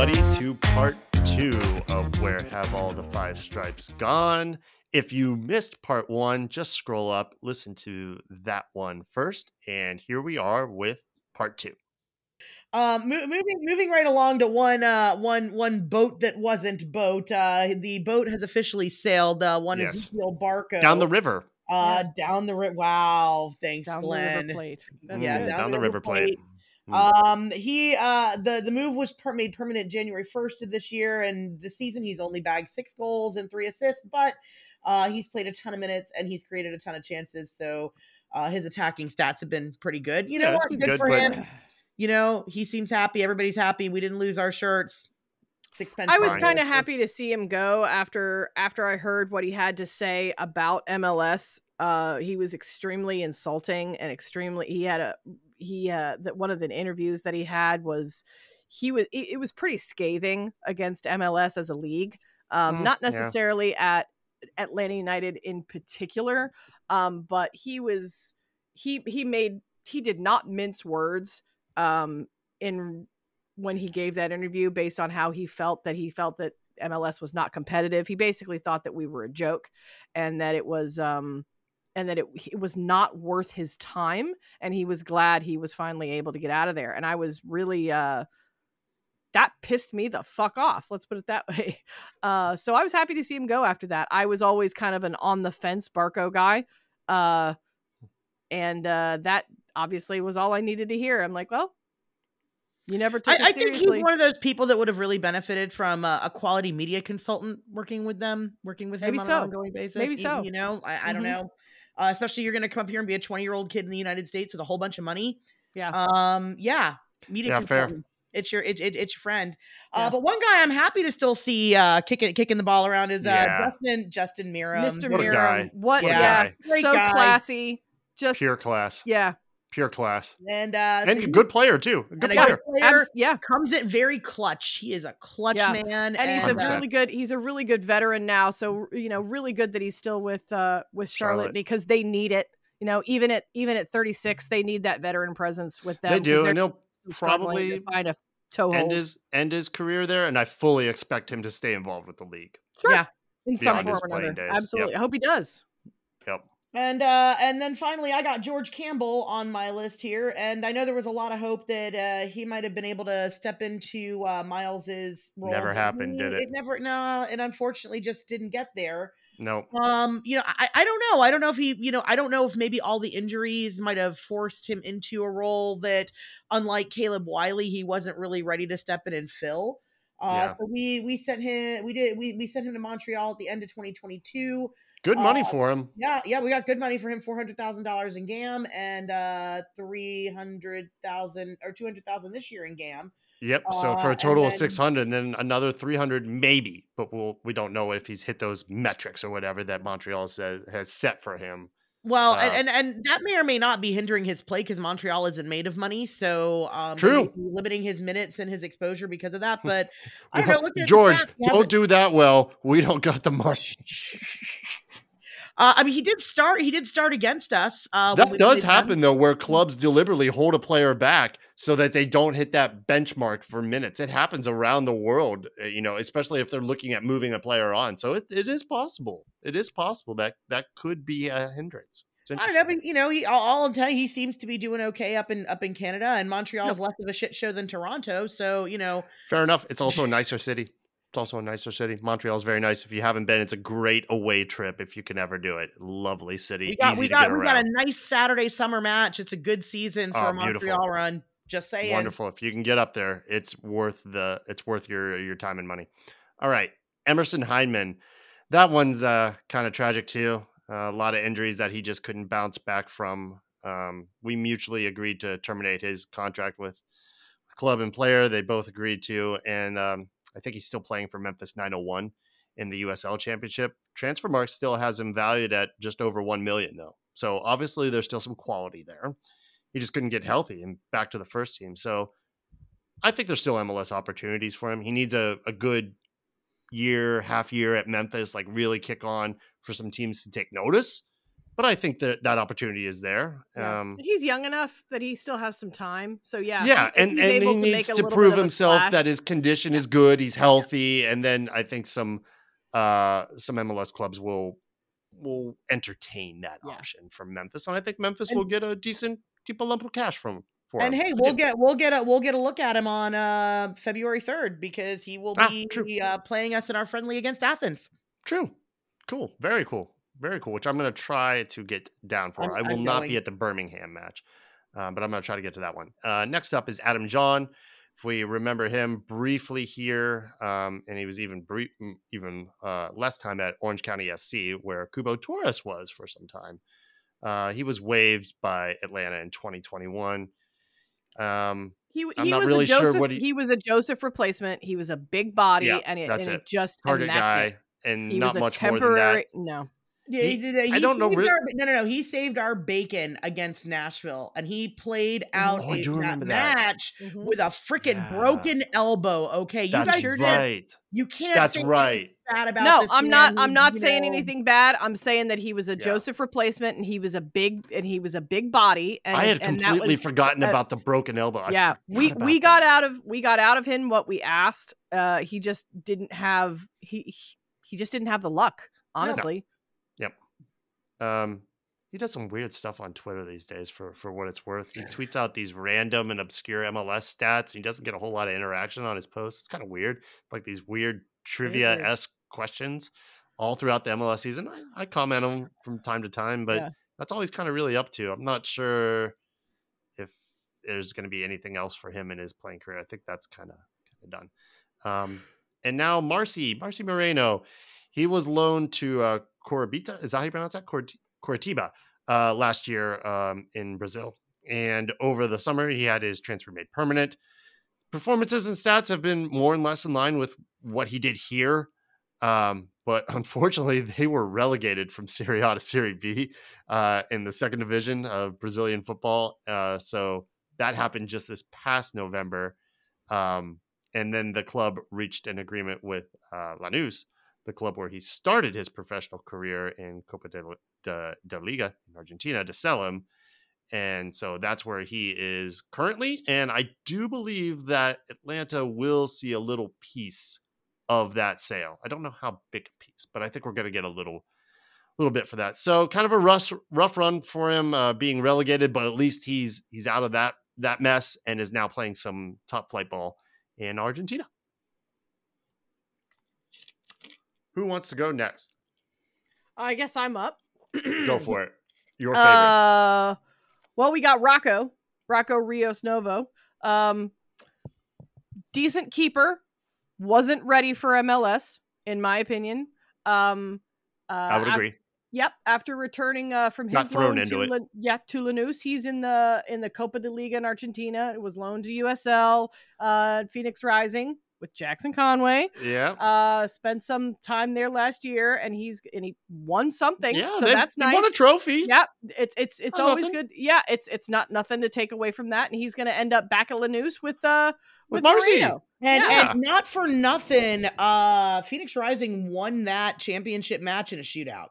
everybody, to part two of Where Have All the Five Stripes Gone. If you missed part one, just scroll up, listen to that one first, and here we are with part two. Um, mo- moving moving right along to one uh one one boat that wasn't boat. Uh, the boat has officially sailed. Uh, one Yes. Ezekiel Barco Down the river. Uh, down the river. Wow, thanks, down the River Plate. That's Yeah, good. down down the the River river plate. Mm. Um, he uh the the move was per- made permanent January first of this year, and this season he's only bagged six goals and three assists, but uh he's played a ton of minutes and he's created a ton of chances. So uh his attacking stats have been pretty good. You know Yeah, what? Good, good, for but- him. You know he seems happy. Everybody's happy. We didn't lose our shirts. Sixpence. I was kind of happy to see him go after after I heard what he had to say about MLS. Uh, he was extremely insulting and extremely. He had a he uh that one of the interviews that he had was he was it, it was pretty scathing against MLS as a league. Um, Mm, not yeah. necessarily at Atlanta United in particular, um, but he was he he made he did not mince words um, in when he gave that interview based on how he felt that he felt that MLS was not competitive. He basically thought that we were a joke and that it was um and that it it was not worth his time and he was glad he was finally able to get out of there. And I was really uh that pissed me the fuck off. Let's put it that way. Uh so I was happy to see him go after that. I was always kind of an on the fence Barco guy. Uh and uh that obviously was all I needed to hear. I'm like, well, you never took I, it I think he's one of those people that would have really benefited from uh, a quality media consultant working with them, working with him Maybe on so. an ongoing basis. Maybe even, so. You know, I, I don't Mhm. know. Uh, especially you're going to come up here and be a 20 year old kid in the United States with a whole bunch of money. yeah. Um, yeah, media Yeah, fair. It's your it, it, it's your friend. Uh, Yeah. but one guy I'm happy to still see uh, kicking kicking the ball around is uh, Yeah. Justin Justin Meram. Mr. what a Meram. guy. What? What a yeah. guy. Great So guy. classy. Just Pure class. yeah. Pure class. and uh, And he- a good player, too. A good player. player Abs- yeah. comes in very clutch. He is a clutch Yeah. man, And he's a 100%. really good he's a really good veteran now. So you know, really good that he's still with uh with Charlotte, Charlotte. because they need it. You know, even at even at 36, they need that veteran presence with them. They 'cause do, and he'll probably find a toe end his end his career there, and I fully expect him to stay involved with the league. Sure. Yeah. in some form or another. days. Yep. Absolutely. I hope he does. Yep. And uh and then finally I got George Campbell on my list here and I know there was a lot of hope that uh he might have been able to step into uh Miles's role. Never happened, did it? It never no, it unfortunately just didn't get there. No. Um, you know, I, I don't know. I don't know if he, you know, I don't know if maybe all the injuries might have forced him into a role that, unlike Caleb Wiley, he wasn't really ready to step in and fill. Uh, Yeah. so we we sent him, we did, we we sent him to Montreal at the end of 2022. Good money Uh, for him. Yeah, yeah, we got good money for him, four hundred thousand dollars in GAM and uh three hundred thousand or two hundred thousand this year in GAM. Yep. So uh, for a total of 600, and then another 300 maybe, but we'll we don't know if he's hit those metrics or whatever that Montreal says has set for him. Well, Uh, and, and and that may or may not be hindering his play because Montreal isn't made of money, so um, True. limiting his minutes and his exposure because of that. But I don't know. at the George, don't do that well. We don't got the money. Uh, I mean, he did start. He did start against us. Uh, That does played them. happen though, where clubs deliberately hold a player back so that they don't hit that benchmark for minutes. It happens around the world, uh, you know, especially if they're looking at moving a player on. So it, it is possible. It is possible that that could be a hindrance. I don't know, but you know, he all, all I'll tell you, he seems to be doing okay up in up in Canada, and Montreal is less of a shit show than Toronto. So you know, Fair enough. It's also a nicer city. It's also a nicer city. Montreal is very nice. If you haven't been, it's a great away trip if you can ever do it. Lovely city. we got we got we got a nice Saturday summer match. It's a good season for Oh, a beautiful. Montreal run. Just saying. Wonderful. If you can get up there, it's worth the it's worth your your time and money. All right. Emerson Hyndman. That one's uh kind of tragic too. Uh, a lot of injuries that he just couldn't bounce back from. Um, we mutually agreed to terminate his contract with club and player. They both agreed to, and um, I think he's still playing for Memphis 901 in the USL Championship. Transfermarkt still has him valued at just over one million though. So obviously there's still some quality there. He just couldn't get healthy and back to the first team. So I think there's still MLS opportunities for him. He needs a, a good year, half year at Memphis, like really kick on for some teams to take notice. But I think that that opportunity is there. Yeah. Um, he's young enough that he still has some time. So yeah, yeah, and, and he needs to prove bit of a himself that his condition is good, he's healthy, and then I think some uh some MLS clubs will will entertain that Yeah. option from Memphis, and I think Memphis And- will get a decent deep lump of cash from for And him. hey, we'll get we'll get a we'll get a look at him on uh February third because he will Ah, be true. uh, playing us in our friendly against Athens. True. Cool. Very cool. Very cool. Which I'm going to try to get down for. I'm- I will I'm not going. be at the Birmingham match, uh, but I'm going to try to get to that one. Uh, next up is Adam Jahn. If we remember him briefly here, um, and he was even brief, even uh, less time at Orange County SC, where Cubo Torres was for some time. Uh, he was waived by Atlanta in 2021. Um, He, I'm he not was really a sure Josef. what he, he- was a Josef replacement. He was a big body, Yeah, and it, that's and it. just target guy, It. and He not was a much more than that. temporary. No, Yeah, He- he, did. He I don't know saved Our, no, no, no. He saved our bacon against Nashville, and he played out Oh, I a- do that that. match Mhm. with a freaking Yeah. broken elbow. Okay, you That's guys sure did. right. You can't. That's say right. Bad about no, this I'm man not. who, I'm not you saying know- anything bad. I'm saying that he was a Yeah. Josef replacement, and he was a big, and he was a big body. And I had and that completely was- forgotten uh, about the broken elbow. I yeah, forgot we about we that. got out of we got out of him what we asked. Uh, he just didn't have he he, he just didn't have the luck. Honestly, Um, he does some weird stuff on Twitter these days. For for what it's worth, he tweets out these random and obscure MLS stats. And he doesn't get a whole lot of interaction on his posts. It's kind of weird, like these weird trivia esque questions all throughout the MLS season. I, I comment on 'em from time to time, but Yeah. that's all he's kind of really up to. I'm not sure if there's going to be anything else for him in his playing career. I think that's kind of kind of done. Um, and now Marcy, Marcy Moreno, he was loaned to uh, Corabita. Is that how you pronounce that? Coritiba uh, last year um, in Brazil. And over the summer, he had his transfer made permanent. Performances and stats have been more and less in line with what he did here. Um, but unfortunately, they were relegated from Serie A to Serie B uh, in the second division of Brazilian football. Uh, so that happened just this past November. Um, and then the club reached an agreement with uh, Lanús, the club where he started his professional career in Copa de, de, de Liga in Argentina, to sell him. And so that's where he is currently. And I do believe that Atlanta will see a little piece of that sale. I don't know how big a piece, but I think we're going to get a little little bit for that. So kind of a rough rough run for him uh, being relegated, but at least he's he's out of that that mess and is now playing some top flight ball in Argentina. Who wants to go next? I guess I'm up. Go for it. Your favorite. Uh, well, we got Rocco, Rocco Rios Novo. Um, decent keeper, wasn't ready for MLS, in my opinion. Um, uh, I would agree. Yep, after returning uh, from his Got thrown into to it. Lan- yeah to Lanús, he's in the in the Copa de Liga in Argentina. It was loaned to USL, uh, Phoenix Rising with Jackson Conway. Yeah. Uh, spent some time there last year, and he's and he won something. Yeah, so they, that's they nice. won a trophy. Yeah, it's it's it's Not always nothing. good. Yeah, it's it's not nothing to take away from that, and he's going to end up back at Lanús with uh With with, Marcy. Moreno. And, Yeah. and not for nothing, uh, Phoenix Rising won that championship match in a shootout.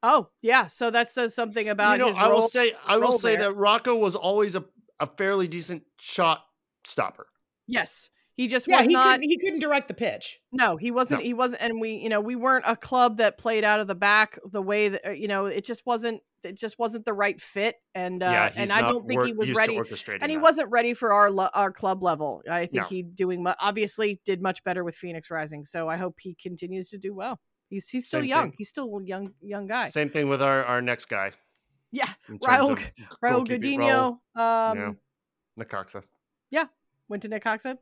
Oh yeah, so that says something about you know, his I will role. say I will say there. that Rocco was always a, a fairly decent shot stopper. yes, he just Yeah, was he not. couldn't, he couldn't direct the pitch. No, he wasn't. No. He wasn't, and we, you know, we weren't a club that played out of the back the way that uh, you know it just wasn't. It just wasn't the right fit, and uh, yeah, and I don't think he was ready. to orchestrating and he that. wasn't ready for our lo- our club level. I think No. he doing mu- obviously did much better with Phoenix Rising. So I hope he continues to do well. He's he's still Same young. thing. He's still a young young guy. Same thing with our, our next guy. Yeah, in terms Raul of G- Raul. Gudiño Raul, um, yeah. Necaxa. went to Necaxa,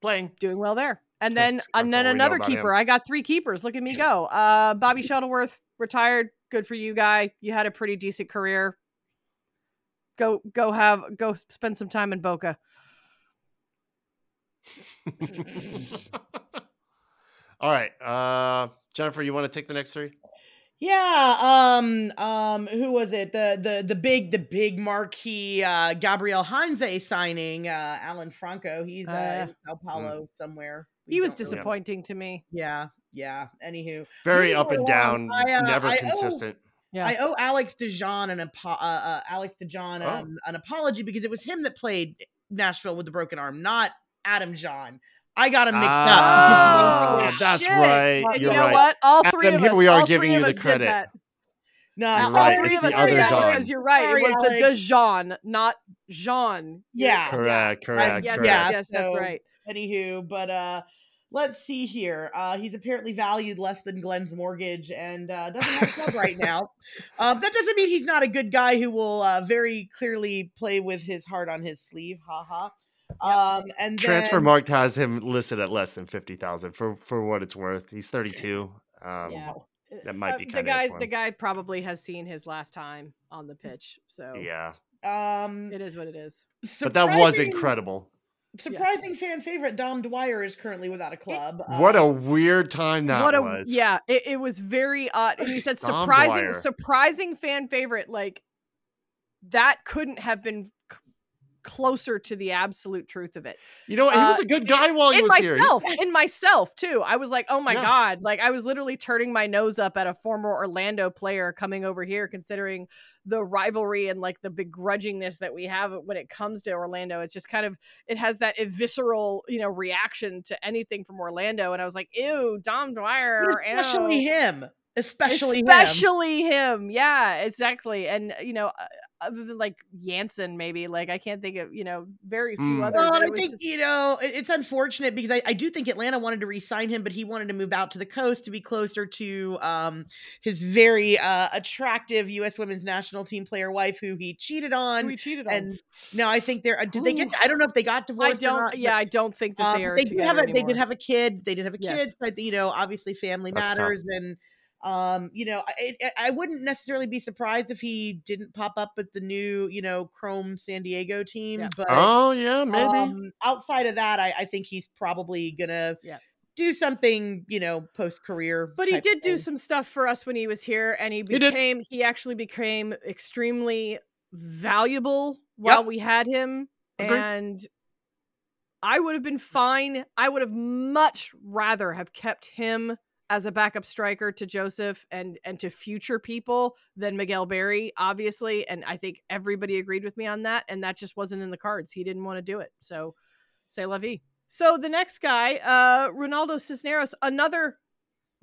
Playing. doing well there. And then that's and then all we know another about him. keeper. I got three keepers. Look at me go. Uh, Bobby Shuttleworth retired. Good for you, guy. You had a pretty decent career. Go go have go spend some time in Boca. All right. Uh, Jennifer, you want to take the next three? Yeah, um, um, who was it? The the the big the big marquee uh Gabriel Heinze signing, uh Alan Franco. He's uh, Uh, in Sao Paulo somewhere. We He was don't really- disappointing to me. Yeah, yeah. Anywho, Very up and down, I, uh, never I owe- consistent. Yeah. I owe Alex DeJean an apo- uh, uh, Alex DeJean Oh. um, an apology because it was him that played Nashville with the broken arm, not Adam John. I got him mixed Ah, up. Oh, that's shit. right. Well, You're you know right. what? All three Adam, of here us. we are all giving three you of the us did credit. that. No, You're all right, three it's of the us other did that Jean. because you're right. Sorry, it was Alex. the DeJean, not Jean. Yeah. Correct, correct, Yes, correct. yes, yes, that's so- right. Anywho, but uh let's see here. Uh he's apparently valued less than Glenn's mortgage and uh doesn't have a club right now. Um that doesn't mean he's not a good guy who will uh very clearly play with his heart on his sleeve. Haha. Um and Transfer then, Markt has him listed at less than fifty thousand for for what it's worth. He's thirty two. Um, Yeah. that might Uh, be the kinda it guy. The guy probably has seen his last time on the pitch, so Yeah, um it is what it is. but that was incredible. Surprising fan favorite Dom Dwyer is currently without a club. what a Um, weird time that what a was. yeah! It, it was very odd. And you said surprising, Dwyer. surprising fan favorite. Like that couldn't have been c- closer to the absolute truth of it. You know, he was Uh, a good guy while he was here. In myself too. I was like, oh my Yeah. god! Like I was literally turning my nose up at a former Orlando player coming over here, considering the rivalry and like the begrudgingness that we have when it comes to Orlando. It's just kind of it has that visceral, you know, reaction to anything from Orlando. And I was like, ew, Dom Dwyer, especially ew. him. Especially, him. especially him. Yeah, exactly. And you know, uh, other than like Jansen, maybe like I can't think of you know very few Mm. others. Well, that and it I think just- you know it's unfortunate because I, I do think Atlanta wanted to re-sign him, but he wanted to move out to the coast to be closer to um, his very uh, attractive U.S. Women's National Team player wife, who he cheated on. we cheated on. and now I think they're. uh, Did they get? I don't know if they got divorced. or don't. not, yeah, but, I don't think that um, they are. they did have together a. They did have a kid. They did have a Yes. kid, but you know, obviously, family That's tough. matters and. Um, you know, I, I I wouldn't necessarily be surprised if he didn't pop up with the new, you know, Chrome San Diego team. Yeah. But oh yeah, maybe. um, outside of that, I, I think he's probably gonna Yeah. do something, you know, post career. But he did do some stuff for us when he was here, and he did. became he, actually became extremely valuable while Yep. we had him. Agreed. And I would have been fine. I would have much rather have kept him as a backup striker to Josef and and to future people than Miguel Berry, obviously. And I think everybody agreed with me on that. And that just wasn't in the cards. He didn't want to do it. So say la vie. So the next guy, uh, Ronaldo Cisneros, another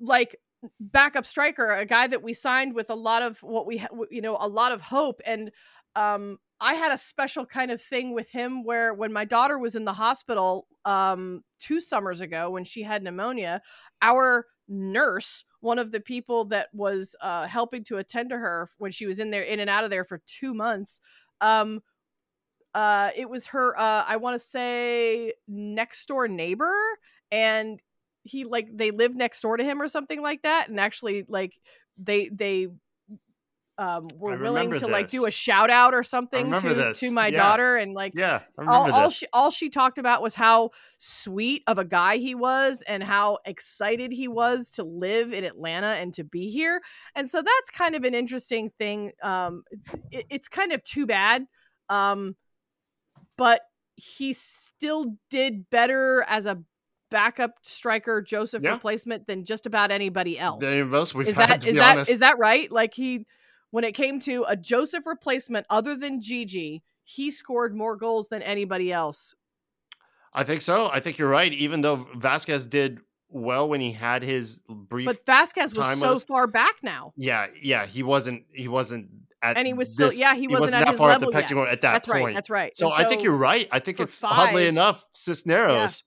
like backup striker, a guy that we signed with a lot of what we, ha- you know, a lot of hope. And um, I had a special kind of thing with him where when my daughter was in the hospital um, two summers ago when she had pneumonia, our nurse, one of the people that was uh, helping to attend to her when she was in there, in and out of there for two months, um, uh, it was her, uh, I want to say, next door neighbor. And he, like, they lived next door to him or something like that. And actually, like, they, they, um, were willing to like do a shout out or something to, this. to my Yeah. daughter and like yeah, all, all she all she talked about was how sweet of a guy he was and how excited he was to live in Atlanta and to be here. And so that's kind of an interesting thing. Um, it- it's kind of too bad, um, but he still did better as a backup striker Josef Yeah. replacement than just about anybody else. Any of us we've Is had that be that is that right? Like he when it came to a Josef replacement other than Gigi, he scored more goals than anybody else. I think so. I think you're right. Even though Vazquez did well when he had his brief. But Vazquez was so was- far back now. yeah, yeah, he wasn't. He wasn't at. And he was still- this- yeah, he wasn't at that his far level at the yet. pecking order at that that's point. right. That's right. So, And I think you're right. I think it's oddly enough Cisneros.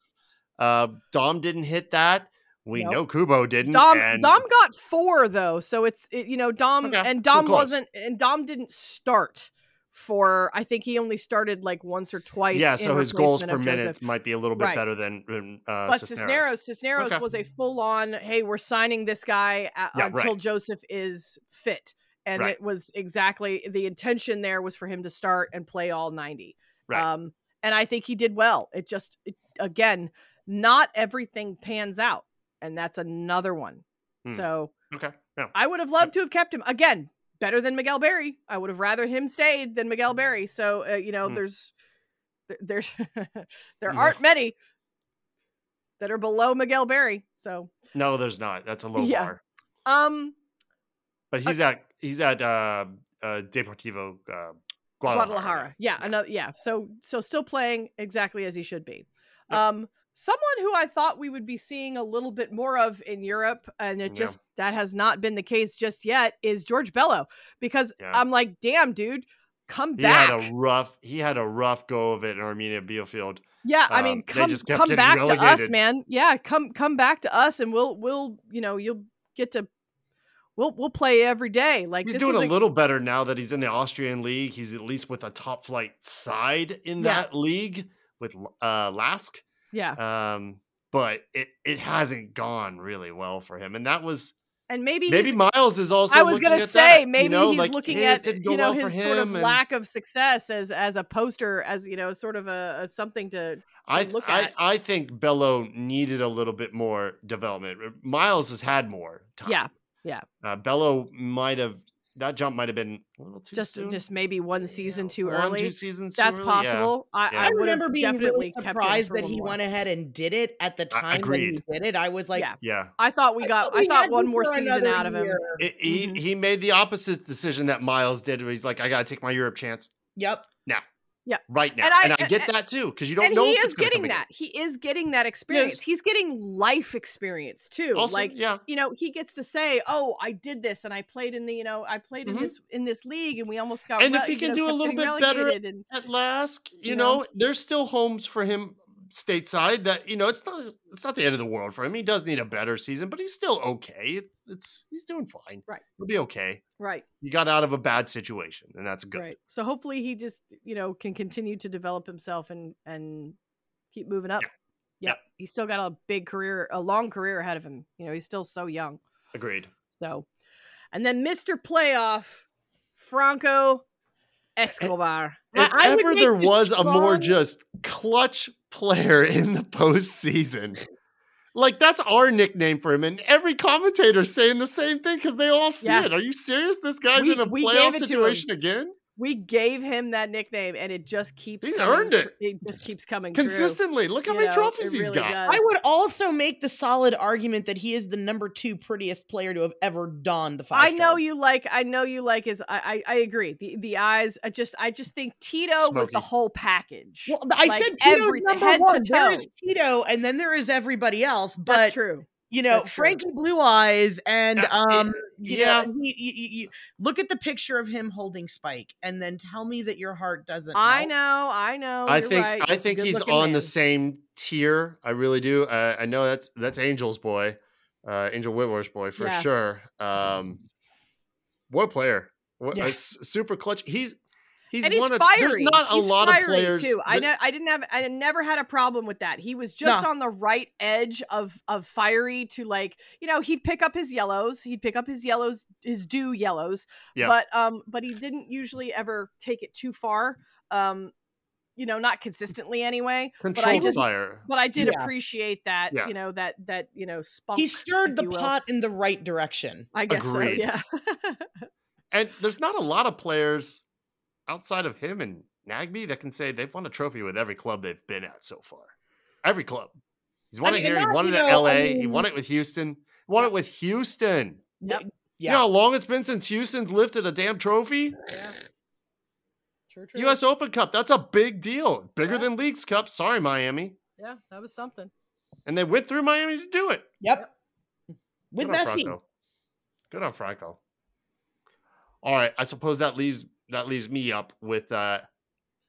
Uh, Dom didn't hit that. We Nope. know Cubo didn't. Dom and Dom got four though, so it's it, you know Dom Okay, and Dom close. wasn't and Dom didn't start for I think he only started like once or twice. yeah, so his goals per minute might be a little bit Right. better than, than uh, but Cisneros. Cisneros, Cisneros Okay. was a full on. Hey, we're signing this guy a- Yeah, until right. Josef is fit, and Right. it was exactly the intention. There was for him to start and play all ninety. Right. Um, and I think he did well. It just it, again, not everything pans out, and that's another one. Hmm. So Okay. Yeah. I would have loved to have kept him again. Better than Miguel Berry. I would have rather him stayed than Miguel Berry. So uh, you know, Hmm. there's there's there aren't many that are below Miguel Berry. So No, there's not. That's a low Yeah. bar. um But he's at he's at uh, uh, Deportivo uh, Guadalajara. Guadalajara. Yeah, another yeah. So so still playing exactly as he should be. Um someone who I thought we would be seeing a little bit more of in Europe, and it Yeah. just that has not been the case just yet, is George Bello. Because Yeah. I'm like, damn, dude, come He back. He had a rough. He had a rough go of it in Arminia Bielefeld. yeah, I um, mean, they come come back to us, man. Yeah, come come back to us, and we'll we'll you know you'll get to we'll we'll play every day. Like He's doing was a little better now that he's in the Austrian league. He's at least with a top flight side in Yeah. that league with uh LASK. Yeah, Um, but it it hasn't gone really well for him, and that was and maybe maybe Miles is also. I was gonna say that, maybe you know, he's like, looking hey, at you know well his sort of and lack of success as as a poster, as you know, sort of a, a something to I, look I at. I think Bello needed a little bit more development. Miles has had more time. yeah yeah uh, Bello might have that jump might have been a little too just soon. just maybe one season too One, early. two seasons. too That's early? Yeah. possible. I, Yeah. I, I remember being definitely really surprised that he more. went ahead and did it at the time that he did it. I was like, yeah, Yeah. I thought we got. I we thought one more season out of him. It- he Mhm. he made the opposite decision that Miles did. Where he's like, I gotta take my Europe chance Yep. Right now, And and I- I, get that too because you don't And know he if is getting come again. that. He is getting that experience. He's getting life experience too. Also, like yeah, you know, he gets to say, "Oh, I did this, and I played in the you know, I played in Mhm. this in this league, and we almost got." And if re- he you can know, do a little bit better And, at LASK, you, You know, know? there's still homes for him stateside. That you know, it's not it's not the end of the world for him. He does need a better season, but he's still okay. It's, it's he's doing fine. Right. he'll be okay. right, He got out of a bad situation, and that's good. right. So hopefully, he just you know can continue to develop himself and and keep moving up. Yeah. Yeah, he's still got a big career, a long career ahead of him. You know, he's still so young. Agreed. So, and then Mr. Playoff, Franco Escobar. I- If I would ever there the was a more just clutch player in the postseason, like that's our nickname for him, and every commentator's saying the same thing because they all see Yeah. it. Are you serious? This guy's We- in a playoff gave it to him. situation again, We gave him that nickname, and it just keeps. He's coming earned it. tr- It just keeps coming true. consistently. Look how You many know, trophies it he's really got. does. I would also make the solid argument that he is the number two prettiest player to have ever donned the five. I know stars. you like. I know you like his. I. I, I agree. The the eyes. I just. I just think Tito was the whole package. Well, I Like, said Tito's number head to one. There toe. is Tito, and then there is everybody else. But That's true. You know, That's true. Frankie Blue Eyes, and Uh, um, you yeah. know, he, you, you, you look at the picture of him holding Spike, and then tell me that your heart doesn't. I melt. know. I know. I you're think right. I think he's good-looking on the same tier. I really do. Uh, I know that's that's Angel's boy, uh, Angel Whitmore's boy for Yeah. sure. Um, what a player! What Yeah. a s- super clutch. He's he's and he's one of. fiery. There's not a He's lot fiery, of players. too. I know. I didn't have. I never had a problem with that. He was just No. on the right edge of of fiery to like. You know, he'd pick up his yellows. He'd pick up his yellows, his due yellows. Yeah. But um, but he didn't usually ever take it too far. Um, you know, not consistently anyway. controlled just- fire. But I did Yeah. appreciate that. Yeah. You know that that you know spunk. He stirred the you will. pot in the right direction. I guess Agreed. so. Yeah. And there's not a lot of players outside of him and Nagbe that can say they've won a trophy with every club they've been at so far. Every club. He's won I it mean, here. He won it you at know, LA. I he won it with Houston. He won it with Houston. Yep. Yeah. You know how long it's been since Houston's lifted a damn trophy? yeah. True. True. US Open Cup. That's a big deal. Bigger Yeah. than Leagues Cup. Sorry, Miami. Yeah, that was something. And they went through Miami to do it. Yep. With Good on Messi. Franco. Good on Franco. All right, I suppose that leaves that leaves me up with uh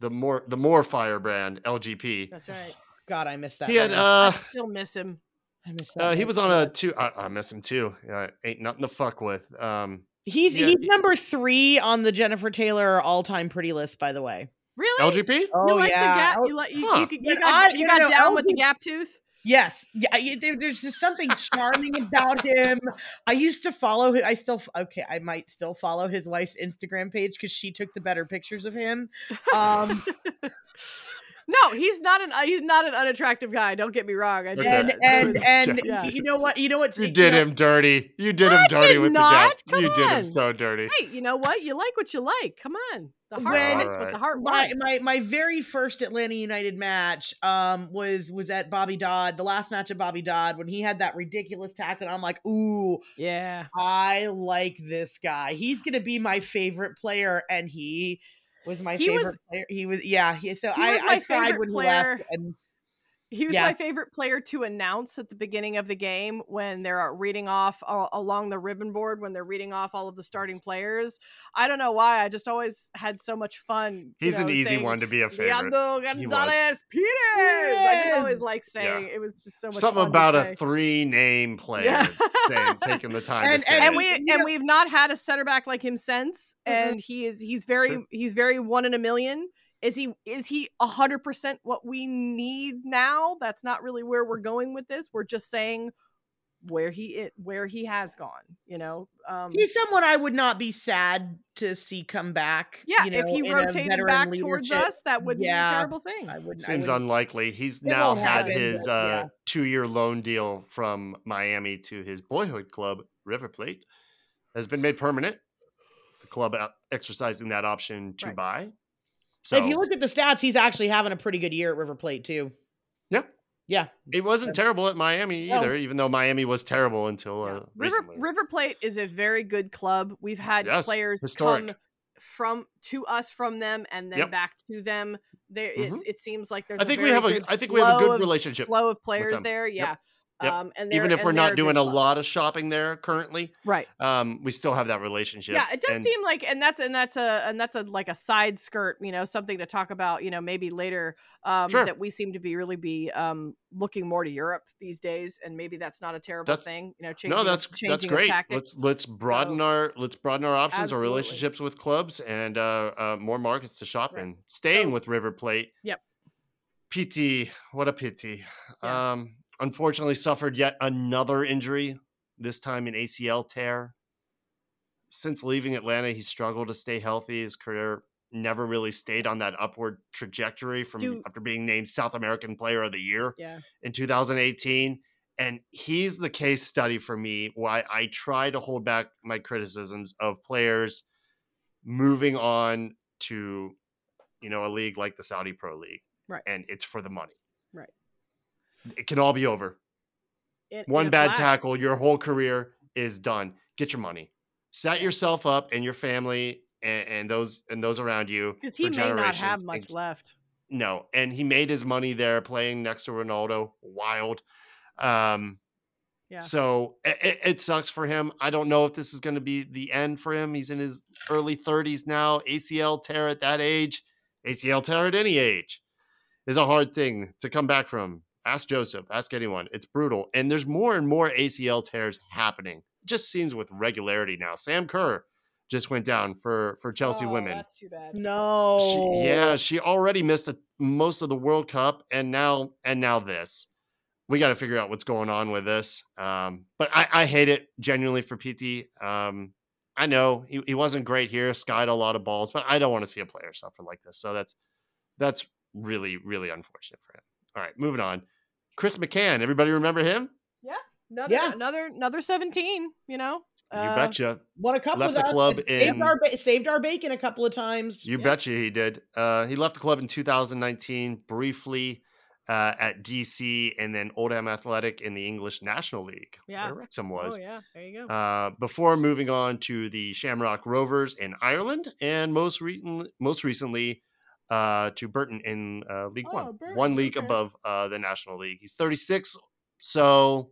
the more the more firebrand LGP. That's right. God, I miss that. He had uh I still miss him. I miss that Uh, he was on a two. I, I miss him too. Uh, ain't nothing to fuck with. Um, He's yeah, he's he- number three on the Jennifer Taylor all time pretty list, by the way. Really? LGP. Oh you like yeah. the gap? You like you, Huh. you, could- you got I- you got no, down with the gap tooth? Yes, yeah. There- there's just something charming about him. I used to follow. I still okay. I might still follow his wife's Instagram page because she took the better pictures of him. Um, No, he's not an uh, he's not an unattractive guy. Don't get me wrong. I Okay. And and and Yeah. you know what? You know what? You did know, him dirty. You did him dirty did with not. the Come gap. You did him so dirty. Hey, you know what? You like what you like. Come on. The heart When- wants what the heart my, wants. my my very first Atlanta United match um was was at Bobby Dodd, the last match of Bobby Dodd when he had that ridiculous tackle. I'm like, ooh, yeah. I like this guy. He's gonna be my favorite player, and he was my He favorite was- player. He was yeah. He, so he I, I cried when he left. And He was Yeah. my favorite player to announce at the beginning of the game when they're reading off uh, along the ribbon board when they're reading off all of the starting players. I don't know why. I just always had so much fun. you He's an easy saying, one to be a favorite. Leandro Gonzalez Pirez. I just always like saying it was just so much Something fun to about say. a three name player Yeah. saying taking the time And- to say and and it. we you and know- we've not had a center back like him since Mhm. and he is he's very True. he's very one in a million is he is he a hundred percent what we need now that's not really where we're going with this we're just saying where he it where he has gone you know um he's someone I would not be sad to see come back. yeah you if he rotated veteran back towards us that would be a terrible thing I wouldn't. I Seems wouldn't- unlikely. He's now had happen, his but, uh, yeah. two year loan deal from Miami to his boyhood club, River Plate, has been made permanent. The club exercising that option to Right. buy. So if you look at the stats, he's actually having a pretty good year at River Plate too. yeah, Yeah, it wasn't terrible at Miami No. either, even though Miami was terrible until Yeah. uh, River recently. River Plate is a very good club. We've had Yes, players historic. come from to us from them and then Yep. back to them. There, it's, it seems like there's. I think we very have a good think we have a good relationship. flow of players there. Yeah. Yep. Um, and Even if we're and they're not doing a lot of shopping there currently, right? um, we still have that relationship. Yeah, it does And seem like, and that's and that's a and that's a like a side skirt, you know, something to talk about, you know, maybe later. Um, Sure. that we seem to be really be um looking more to Europe these days, and maybe that's not a terrible That's- thing, you know. Changing no, that's that's great. Let's let's broaden So- our let's broaden our options, Absolutely. our relationships with clubs, and uh, uh, more markets to shop Right. in. Staying So- with River Plate. Yep. Pity, what a pity. Yeah. Um, unfortunately, suffered yet another injury. This time an ACL tear. Since leaving Atlanta, he struggled to stay healthy. His career never really stayed on that upward trajectory from Do- after being named South American Player of the Year yeah. in 2018 and he's the case study for me why I try to hold back my criticisms of players moving on to you know a league like the Saudi Pro League Right. and it's for the money. It can all be over In- one bad flash. tackle your whole career is done get your money set yourself up and your family and, and those and those around you because he may not have and much left. no, and he made his money there playing next to Ronaldo. Wild. Um, Yeah. So it, it sucks for him. I don't know if this is going to be the end for him. He's in his early 30s now. ACL tear at that age, ACL tear at any age is a hard thing to come back from. Ask Josef, ask anyone. It's brutal. And there's more and more ACL tears happening. It just seems with regularity now. Sam Kerr just went down for for Chelsea Oh, women. That's too bad. no. She, yeah, she already missed a, most of the World Cup, and now and now this. We got to figure out what's going on with this. Um, but I, I hate it genuinely for Pity. Um, I know he, he wasn't great here, skied a lot of balls, but I don't want to see a player suffer like this. So that's that's really really unfortunate for him. All right, moving on. Chris McCann, everybody remember him? Another, Yeah. another, another seventeen. You know, You Uh, betcha. What a couple Left of the club and saved our ba- saved our bacon a couple of times. You Yeah. betcha he did. Uh, he left the club in 2019 briefly uh, at DC and then Oldham Athletic in the English National League, Yeah. where Wrexham was. Oh yeah, there you go. Uh, before moving on to the Shamrock Rovers in Ireland, and most recently, most recently uh, to Burton in uh, League Oh, One, Burton, one league okay. above uh, the National League. He's 36, so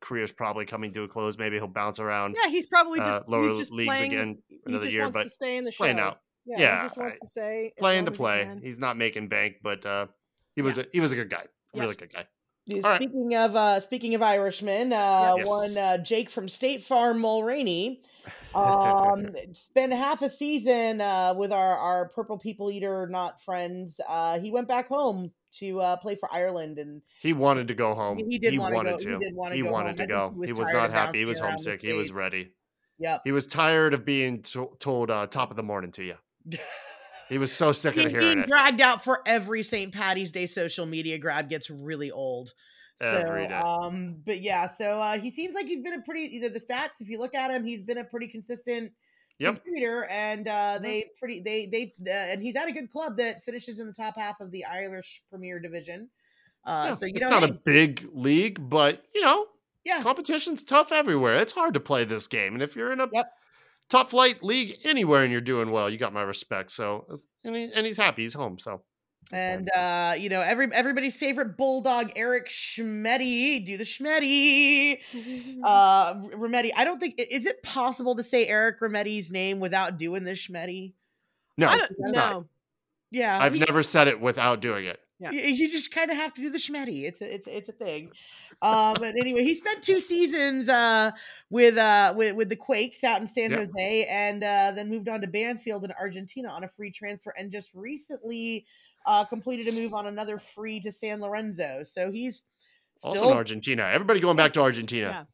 career's probably coming to a close. Maybe he'll bounce around yeah, he's probably just uh, lower he's just leagues playing, again he another year, but stay in the playing show. out. Yeah, Yeah, he just wants I- to stay playing to he play. He's not making bank, but uh, he was a he was a good guy, a really good guy. Yeah, All right. Speaking of uh, speaking of Irishmen, uh, Yes. one uh, Jake from State Farm Mulraney um, spent half a season uh, with our our Purple People Eater not friends. Uh, he went back home to uh, play for Ireland, and He wanted to go home. He- he did wanna wanted go- he to. did wanna He go wanted home. to go. he was He was not happy. He was bouncing around the homesick. He was ready. yep. He was tired of being to- told uh, top of the morning to you. He was so sick of hearing being it dragged out for every St. Patty's Day social media grab gets really old. every so, day. um, but yeah, so uh, he seems like he's been a pretty, you know, the stats. If you look at him, he's been a pretty consistent Yep. contributor, and uh, Mhm. they pretty, they, they, uh, and he's at a good club that finishes in the top half of the Irish Premier Division. Uh, Yeah, so you it's know, not a big league, but you know, yeah, competition's tough everywhere. It's hard to play this game, and if you're in a Yep. Top flight league anywhere and you're doing well, you got my respect. So, and, he, and he's happy. He's home. So, and uh, you know, every everybody's favorite bulldog, Eric Schmetty, do the Schmetty. uh Remedi. I don't think is it possible to say Eric Remedi's name without doing the Schmetty? no, I don't it's know. not. Yeah, I've he- never said it without doing it. Yeah. you, just kind of have to do the Schmetty. It's a, it's a- it's a thing. Um, but anyway, he spent two seasons uh with uh with, with the Quakes out in San Yep. Jose, and uh, then moved on to Banfield in Argentina on a free transfer, and just recently uh completed a move on another free to San Lorenzo. So he's Also in Argentina. Everybody going back to Argentina. Yeah.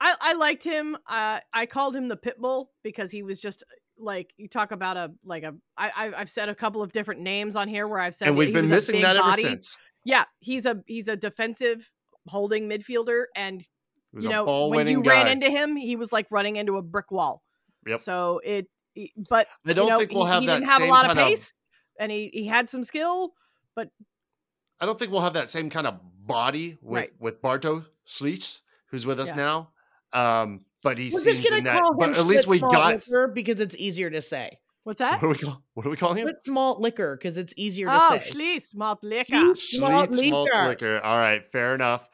I, I liked him. Uh, I called him the pit bull because he was just like you talk about a like a I I've said a couple of different names on here where I've said and we've been missing that ever since. Yeah, he's a he's a defensive holding midfielder, and you know when you ran into him, he was like running into a brick wall. Yep. So it, but I don't you know, think we'll he, have he that didn't have a lot of pace, and he he had some skill. But I don't think we'll have that same kind of body with Right. with Bartosz Slisz, who's with us Yeah. now. Um, but he We're seems gonna in that. But at least we got. Because it's easier to say. What's that? What that? do we call? What are we calling him? Split malt liquor because it's easier to Oh, say. Schließ, malt liquor. Schließ malt Schlitz malt liquor. liquor. All right, fair enough.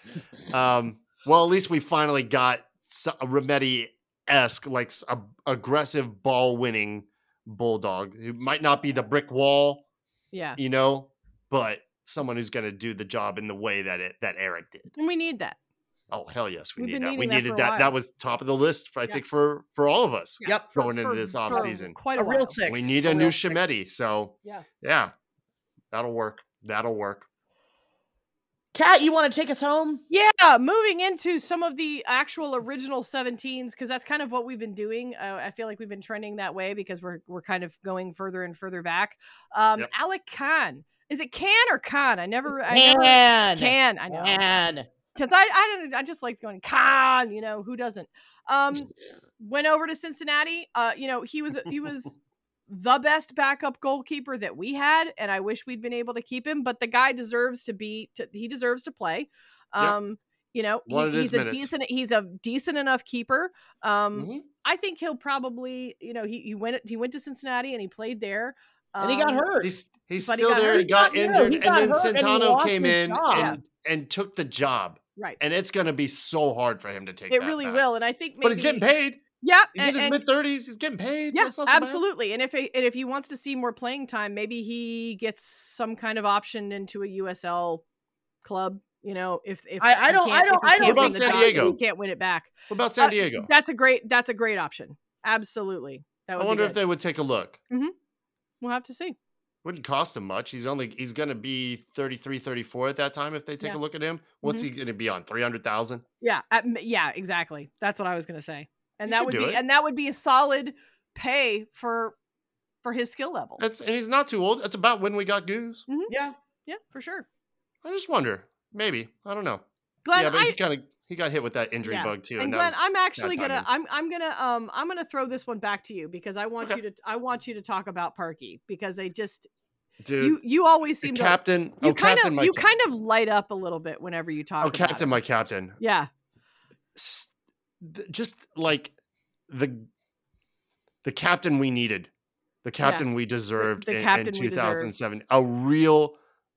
Um, well, at least we finally got a Remedi esque, like s- a aggressive ball winning bulldog who might not be the brick wall, Yeah, you know, but someone who's going to do the job in the way that it that Eric did. and we need that. Oh hell yes, we We've need that. We needing that needed that. That was top of the list, for, I Yeah. think, for for all of us. Yeah, Yep. for- Going into for- this for offseason. quite a, A real while. six. We need a a new real six. Shemetti, so Yeah. yeah, that'll work. That'll work. Kat, you want to take us home? Yeah, moving into some of the actual original 17s because that's kind of what we've been doing. Uh, I feel like we've been trending that way because we're we're kind of going further and further back. Um, Yep. Alec Kann, is it Can or Khan? I never, I never Can. can. I know Can. Because I I don't I just like going con, You know who doesn't? Um, went over to Cincinnati. Uh, you know he was he was the best backup goalkeeper that we had, and I wish we'd been able to keep him. But the guy deserves to be. To, he deserves to play. Yep. Um, you know he- he's a minutes. decent he's a decent enough keeper. Um, Mhm. I think he'll probably you know he he went he went to Cincinnati and he played there. And he got Um, hurt. He's he's But he still there. hurt. He got No, he injured, got and then Santano and he Centano lost came in job. and and took the job. Right. And it's going to be so hard for him to take. It really back. will, and I think maybe But he's getting paid. Yeah, He's and- in his mid thirties. He's getting paid. Yeah, bad. absolutely. And if he, and if he wants to see more playing time, maybe he gets some kind of option into a USL club. You know, if if I- I don't- I don't- I don't What about San job, Diego? He can't win it back. What about San Uh, Diego? That's a great. That's a great option. Absolutely. That I wonder if they would take a look. We'll have to see. Wouldn't cost him much. He's only he's going to be 33, 34 at that time if they take Yeah. Mm-hmm. a look at him. What's he going to be on? 300,000? Yeah. at yeah. Exactly. That's what I was going to say. And You that would be it. and that would be a solid pay for for his skill level. That's and he's not too old. That's about when we got Goose. Yeah. yeah, for sure. I just wonder. Maybe. I don't know. Glenn, yeah, but I, he kind of he got hit with that injury Yeah. bug too. and And, Glenn, was, I'm actually gonna. I'm I'm gonna um I'm gonna throw this one back to you because I want Okay. you to I want you to talk about Parky because they just dude. you you always the seem to captain. you oh, kind captain, of you ca- kind of light up a little bit whenever you talk Oh, about captain, it. my captain. yeah S- th- Just like the the captain we needed, the captain we deserved the in, in deserved. 2007. A real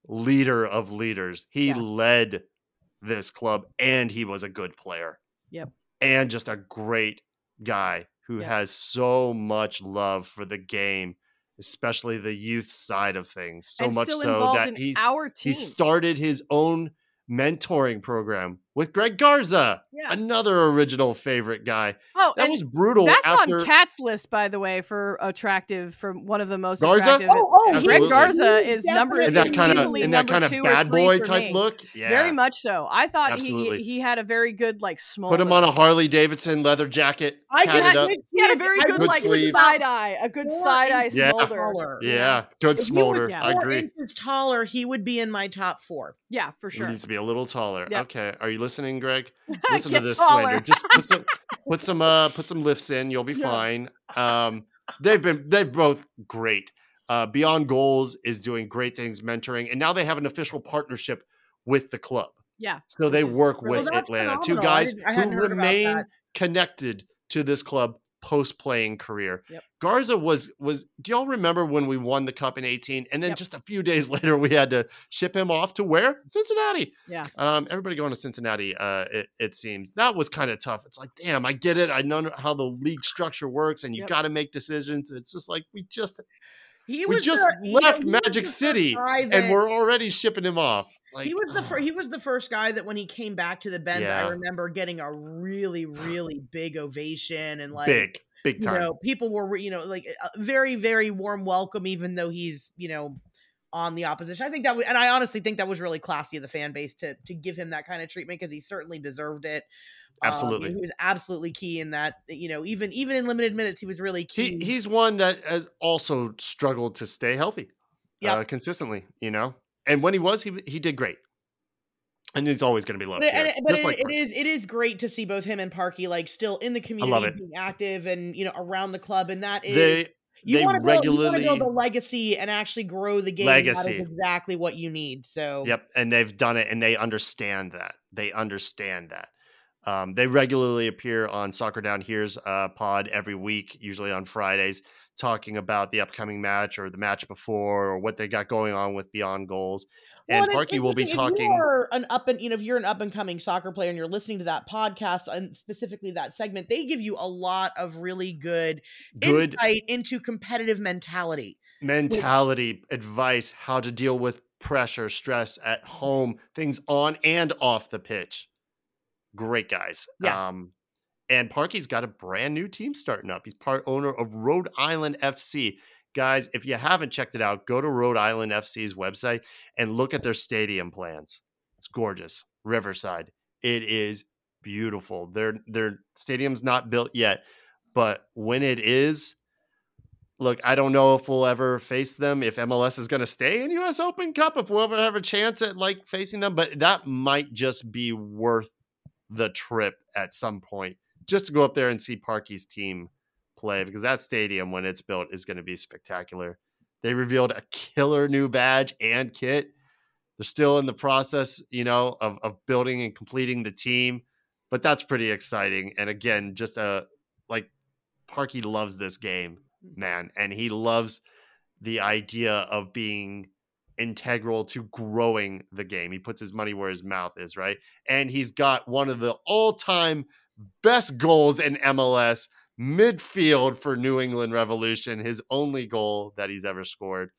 leader of leaders. He Yeah. led this club, and he was a good player. Yep. And just a great guy who Yep. has so much love for the game, especially the youth side of things. So and much so that he's he started his own mentoring program with Greg Garza, Yeah. another original favorite guy. Oh, That was brutal. that's after on Cat's list, by the way, for attractive, for one of the most Garza? attractive. Oh, oh, Greg Garza He's is number in that kind of easily in that kind of two bad boy type me. look. Yeah, Very much so. I thought he, Absolutely. he had a very good like small. Put him on a Harley Davidson leather jacket, I tatted can up. He had a very good Good like sleeve. side eye, a good Four side eye Yeah. smolder. taller. Yeah, good If he was smolder. Yeah. I four agree. inches taller, he would be in my top four. Yeah, for sure. He needs to be a little taller. Okay, are you listening, Greg? Listen to this taller. slander. Just put some put some uh put some lifts in. You'll be Yeah. fine. Um, they've been they've both great. Uh, Beyond Goals is doing great things, mentoring, and now they have an official partnership with the club. Yeah. So they work with Well, Atlanta. Two phenomenal. I guys who remain connected to this club post playing career. Yep. Garza was was do y'all remember when we won the cup in 18 and then Yep. just a few days later we had to ship him off to where? Cincinnati. Yeah. Um everybody going to Cincinnati uh it, it seems. That was kind of tough. It's like, damn, I get it. I know how the league structure works and you Yep. got to make decisions. It's just like we just He We just the- you know, left Magic City, and we're already shipping him off. Like he was the fir- he was the first guy that when he came back to the Benz, Yeah. I remember getting a really really big ovation and like big, big you time. know people were you know like a very very warm welcome even though he's you know on the opposition. I think that was, and I honestly think that was really classy of the fan base to to give him that kind of treatment because he certainly deserved it. Um, Absolutely. he was absolutely key in that. You know, even even in limited minutes, he was really key. he he's one that has also struggled to stay healthy Yep. uh, consistently you know and when he was he he did great and he's always going to be loved But, here, but it- like it is it is great to see both him and Parky like still in the community, it. being active and you know around the club, and that is they you want to build, regularly build a legacy and actually grow the game. Legacy. exactly what you need. So yep and they've done it and they understand that they understand that um, they regularly appear on soccer down here's uh, pod every week usually on fridays talking about the upcoming match or the match before or what they got going on with beyond goals Well, and it- Parky will be talking If you're an up and you know, if you're an up and coming soccer player and you're listening to that podcast and specifically that segment, they give you a lot of really good, good insight into competitive mentality. mentality, advice, how to deal with pressure, stress at home, things on and off the pitch. Great guys. Yeah. Um, and Parky's got a brand new team starting up. He's part owner of Rhode Island FC. Guys, if you haven't checked it out, go to Rhode Island FC's website and look at their stadium plans. It's gorgeous. Riverside. It is beautiful. Their their stadium's not built yet, but when it is, look, I don't know if we'll ever face them, if MLS is going to stay in US Open Cup, if we'll ever have a chance at like facing them, but that might just be worth the trip at some point just to go up there and see Parky's team play because that stadium when it's built is going to be spectacular. They revealed a killer new badge and kit. They're still in the process, you know, of, of building and completing the team, but that's pretty exciting. And again, just a like Parky loves this game, mm. man, and he loves the idea of being integral to growing the game. He puts his money where his mouth is, right? And he's got one of the all-time best goals in MLS midfield for New England Revolution, his only goal that he's ever scored.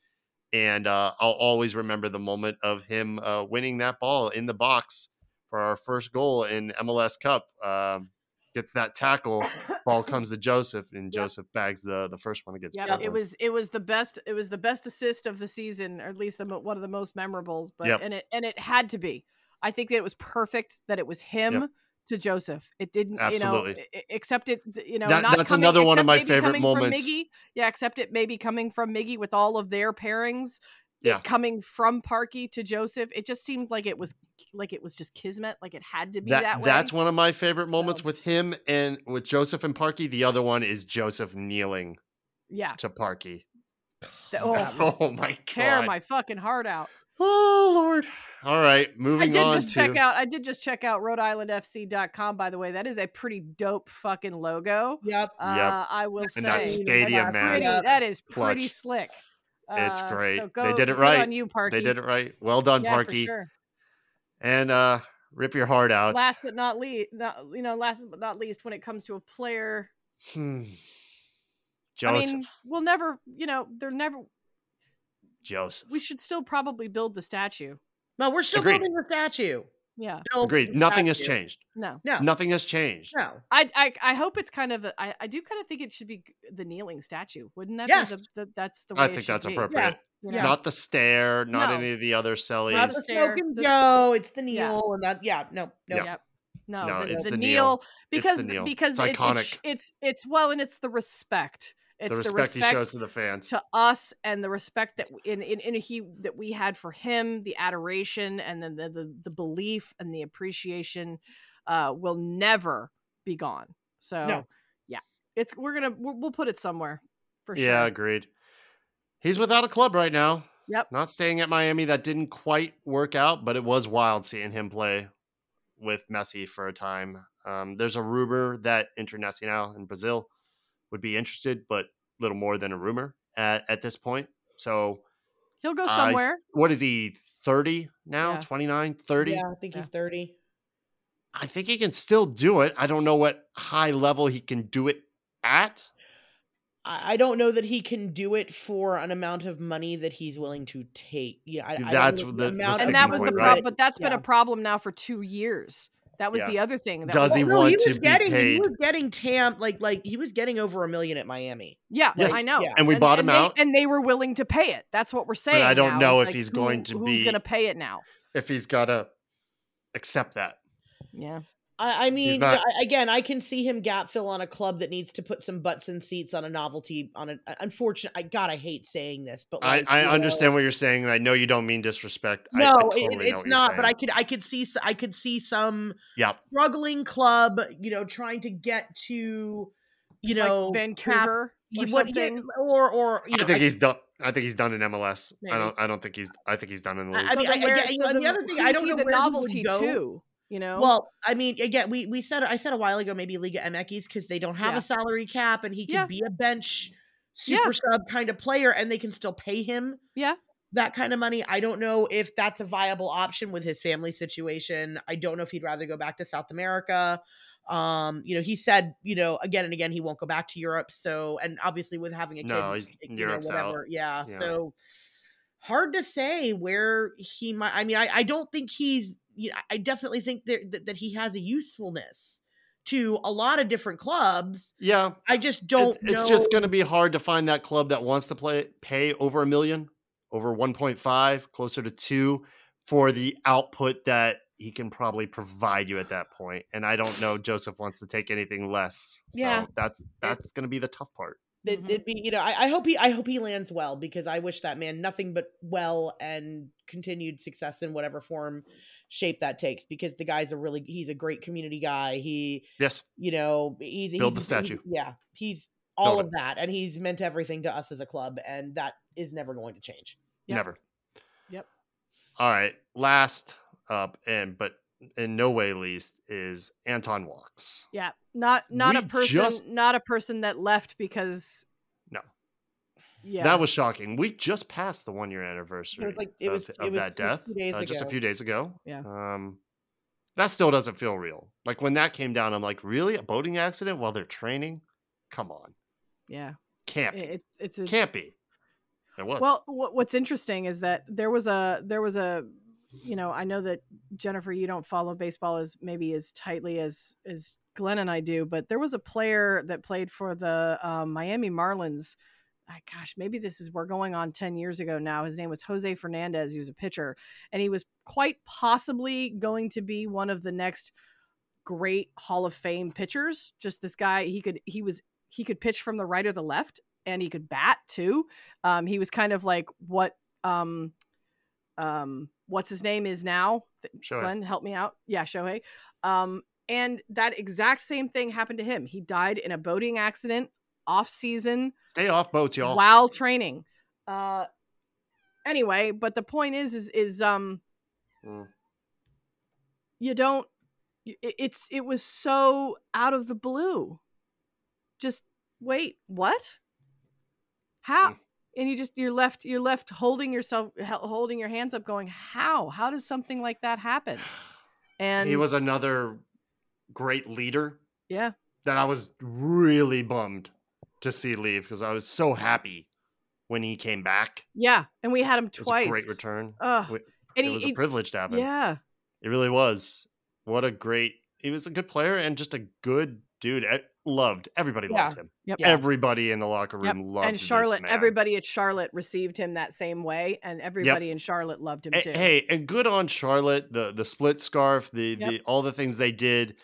And uh, I'll always remember the moment of him uh, winning that ball in the box for our first goal in MLS Cup. Um, gets that tackle, ball comes to Josef, and Yep. Josef bags the the first one against. Yeah, it was it was the best it was the best assist of the season, or at least the, one of the most memorables. But Yep. and it and it had to be. I think that it was perfect that it was him to Josef. It didn't, Absolutely. you know, except it, you know, That- not that's coming- another one of my favorite moments. Miggy. Yeah, except it maybe coming from Miggy with all of their pairings. Yeah. coming from Parky to Josef, it just seemed like it was like it was just kismet, like it had to be that, that, way. that's one of my favorite moments So- with him and with Josef and Parky. The other one is Josef kneeling yeah. to Parky. The- oh, Oh my god! tear my fucking heart out. Oh lord! All right, moving on. I did on just to check out. I did just check out Rhode By the way, that is a pretty dope fucking logo. Yep. Uh, I will And say that stadium, man. pretty, Yep. that is pretty Clutch. slick. It's Uh, great. So They did it right. on you, Parky. They did it right. Well done, yeah, Parky. sure. And uh, rip your heart out. Last but not least, not, you know, last but not least, when it comes to a player, Hmm. I Josef. mean, we'll never, you know, they're never. Josef. We should still probably build the statue. No, we're still Agreed. building the statue. Yeah. Still Agreed. Nothing have has changed. No. No, Nothing has changed. no. I, I I hope it's kind of a, I, I do kind of think it should be the kneeling statue. Wouldn't that Yes. be the, the that's the way I think should that's be, appropriate. you know? Not the stare, not No. any of the other sillies. Not the Stare, smoke and the- go. It's the Yeah. kneel and that. Yeah, no, no. Yeah. Yep. No, No, the, it's the the kneel, kneel. It's the because kneel. because It's it- iconic. It's, it's it's well, and it's the respect. It's the respect, he shows to the fans. to us and the respect that in, in, in he that we had for him the adoration and then the, the the belief and the appreciation uh will never be gone so No. yeah it's we're gonna we'll, we'll put it somewhere for Yeah, sure Yeah, agreed. He's without a club right now. Yep. Not staying at Miami. That didn't quite work out, but it was wild seeing him play with Messi for a time. Um, there's a rumor that Internacional in Brazil would be interested, but little more than a rumor at, at this point. So, he'll go I s- somewhere what is he, 30 now? Yeah. 29, 30? Yeah, I think Yeah. he's thirty. I think he can still do it. I don't know what high level he can do it at. I, I don't know that he can do it for an amount of money that he's willing to take. Yeah, I, I That's know the- the amount sticking and that was the point, money problem right? but that's been a problem now for two years that was Yeah. the other thing that Does was, he Oh, no, want was to be getting, He was getting tamped like like he was getting over a million at Miami. yeah Yes. i know Yeah. And we bought him they, out. and they were willing to pay it that's what we're saying I don't now, know is, if he's who- going to who's be- gonna pay it now If he's got to accept that. yeah I, I mean, not- I- again, I can see him gap fill on a club that needs to put some butts in seats on a novelty. On an unfortunate, I God, I hate saying this, but I, like, I you know, understand what you're saying, and I know you don't mean disrespect. No, I, it- totally know it's not. But I could, I could see, s- I could see some Yep. struggling club, you know, trying to get to, you know, like cap- Vancouver or what- yeah, something. or or you I know, think I- he's done. I think he's done in MLS. Maybe. I don't. I don't think he's. I think he's done in the I- league. I mean, So then where- yeah, so know, the other thing, I don't he know the where he novelty go. too. You know, Well, I mean, again, we we said I said a while ago maybe Liga MX because they don't have Yeah. a salary cap and he can Yeah. be a bench Yeah. super sub kind of player and they can still pay him yeah, that kind of money. I don't know if that's a viable option with his family situation. I don't know if he'd rather go back to South America. Um, you know, he said, you know, again and again he won't go back to Europe. So, and obviously with having a kid, No, he's- you know, Europe's out. whatever. Yeah, Yeah. So hard to say where he might. I mean, I, I don't think he's. You know, I definitely think that, that that he has a usefulness to a lot of different clubs. yeah, I just don't. it's, it's just going to be hard to find that club that wants to play pay over a million, over 1.5, closer to two, for the output that he can probably provide you at that point. And I don't know Josef wants to take anything less. So Yeah. that's that's going to be the tough part. It, Mhm. it'd be you know I, I hope he i hope he lands well because i wish that man nothing but well and continued success in whatever form shape that takes because the guy's a really he's a great community guy he Yes. you know he's Build he's, the statue. he's- yeah he's all Build of that and he's meant everything to us as a club and that is never going to change Yep. Never. Yep. All right. Last up, and but in no way least, is Anton Walkes. yeah, not not a person, just- not a person that left because No. yeah, That was shocking. We just passed the one year anniversary like- it of, was- of it was that just a death few days uh, just a few days ago. Yeah. Um, that still doesn't feel real. Like when that came down, I'm like, really? A boating accident while they're training? Come on. yeah. Can't be. It's it's a Can't be. It was. Well, what, what's interesting is that there was a there was a you know I know that Jennifer you don't follow baseball as maybe as tightly as as Glenn and I do, but there was a player that played for the um, Miami Marlins. I, gosh, maybe this is we're going on ten years ago now. His name was Jose Fernandez. He was a pitcher, and he was quite possibly going to be one of the next great Hall of Fame pitchers. Just this guy, he could he was he could pitch from the right or the left, and he could bat too. Um, he was kind of like what um, um, what's his name is now. Shohei. Glenn, help me out. Yeah, Shohei. Um, and that exact same thing happened to him. He died in a boating accident off season Stay off boats, y'all. while training. Uh, anyway, but the point is, is, is um, Mm. you don't. it- It's it was so out of the blue. Just wait, what? How? Mm. And you just you're left you're left holding yourself holding your hands up, going, how? How does something like that happen? And he was another great leader yeah, that I was really bummed to see leave because I was so happy when he came back. yeah, and we had him It was twice. a great return. Ugh. We- and it he- was he- a privilege to have him. Yeah. It really was. What a great. He was a good player and just a good dude. E- Loved everybody Yeah. loved him. Yep. Everybody in the locker Yep. room loved and this Charlotte, man. everybody at Charlotte received him that same way, and everybody in Charlotte loved him A- too. Hey, and good on Charlotte. The the split scarf, the Yep. the all the things they did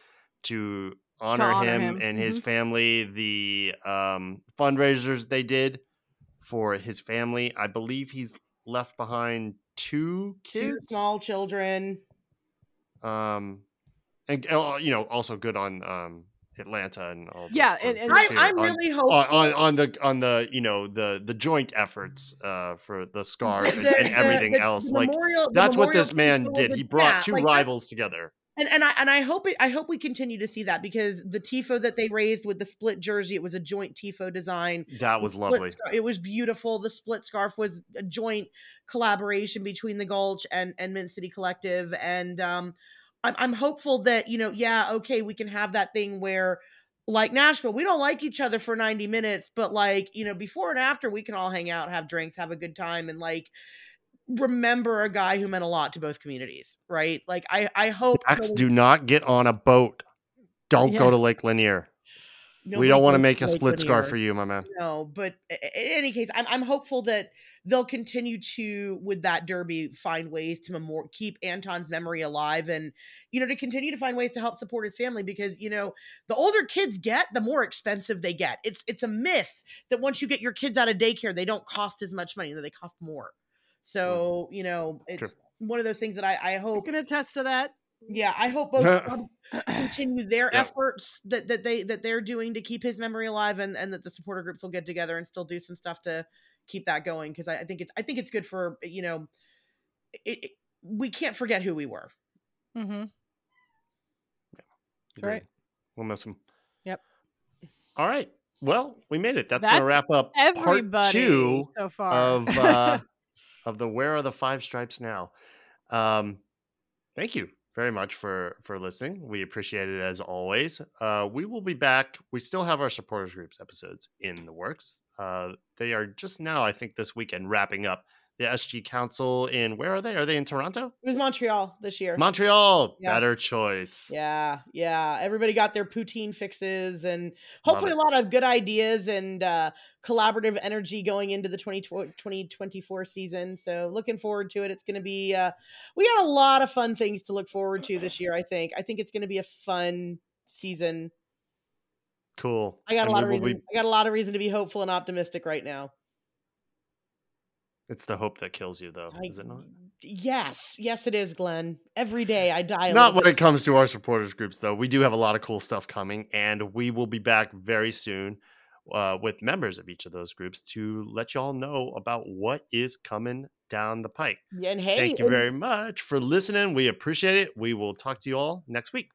to honor, honor him, him. and his Mhm. family. The um, fundraisers they did for his family. I believe he's left behind two Two kids. small children. Um, and uh, you know, also good on um Atlanta and all. Yeah, and- and- I, I'm on- really on, hopeful. on on the on the you know the the joint efforts uh for the scarf and, the- and the- everything the- else like memorial- that's what this man did he brought yeah, two like, rivals together and and I and I hope it I hope we continue to see that because the tifo that they raised with the split jersey, it was a joint tifo design. that was lovely It was beautiful. The split scarf was a joint collaboration between the Gulch and and Mint City Collective, and um, I'm I'm hopeful that you know, yeah, okay, we can have that thing where. Like Nashville, we don't like each other for 90 minutes, but like, you know, before and after, we can all hang out, have drinks, have a good time, and like remember a guy who meant a lot to both communities, right? Like, I I hope Max, no- do not get on a boat don't Yeah. go to lake lanier we don't want to make a Lake split scarf Lanier. for you my man No, but i- i- in any case, I'm I'm hopeful that they'll continue to with that derby find ways to memor- keep Anton's memory alive and you know to continue to find ways to help support his family because you know the older kids get the more expensive they get. It's it's a myth that once you get your kids out of daycare they don't cost as much money, that they cost more. So, you know, True. it's one of those things that I I I hope can attest to that. yeah, I hope both continue their Yeah. efforts that, that they that they're doing to keep his memory alive, and and that the supporter groups will get together and still do some stuff to keep that going because I, I think it's I think it's good for you know, it, it- we can't forget who we were. Mm-hmm. That's right. We'll miss him Yep. all right well we made it that's, gonna wrap up part two so far of uh of the where are the five stripes now? Um thank you very much for for listening. We appreciate it as always. Uh we will be back. We still have our supporters groups episodes in the works. Uh they are just now i think this weekend wrapping up the sg council in where are they are they in toronto It was Montreal this year. montreal Yeah. better choice yeah, yeah. Everybody got their poutine fixes and hopefully a lot of good ideas and uh, collaborative energy going into the 20, 2024 season. So looking forward to it. It's going to be, uh, we got a lot of fun things to look forward to this year, I think. I think it's going to be a fun season. cool I got And a lot of reason. be- I got a lot of reason to be hopeful and optimistic right now. It's the hope that kills you though I- is it not Yes, yes, it is, Glenn. Every day I die. Not when it comes to our supporters groups, though. We do have a lot of cool stuff coming, and we will be back very soon uh, with members of each of those groups to let y'all know about what is coming down the pike. Yeah, And hey, Thank you very much for listening. We appreciate it. We will talk to you all next week.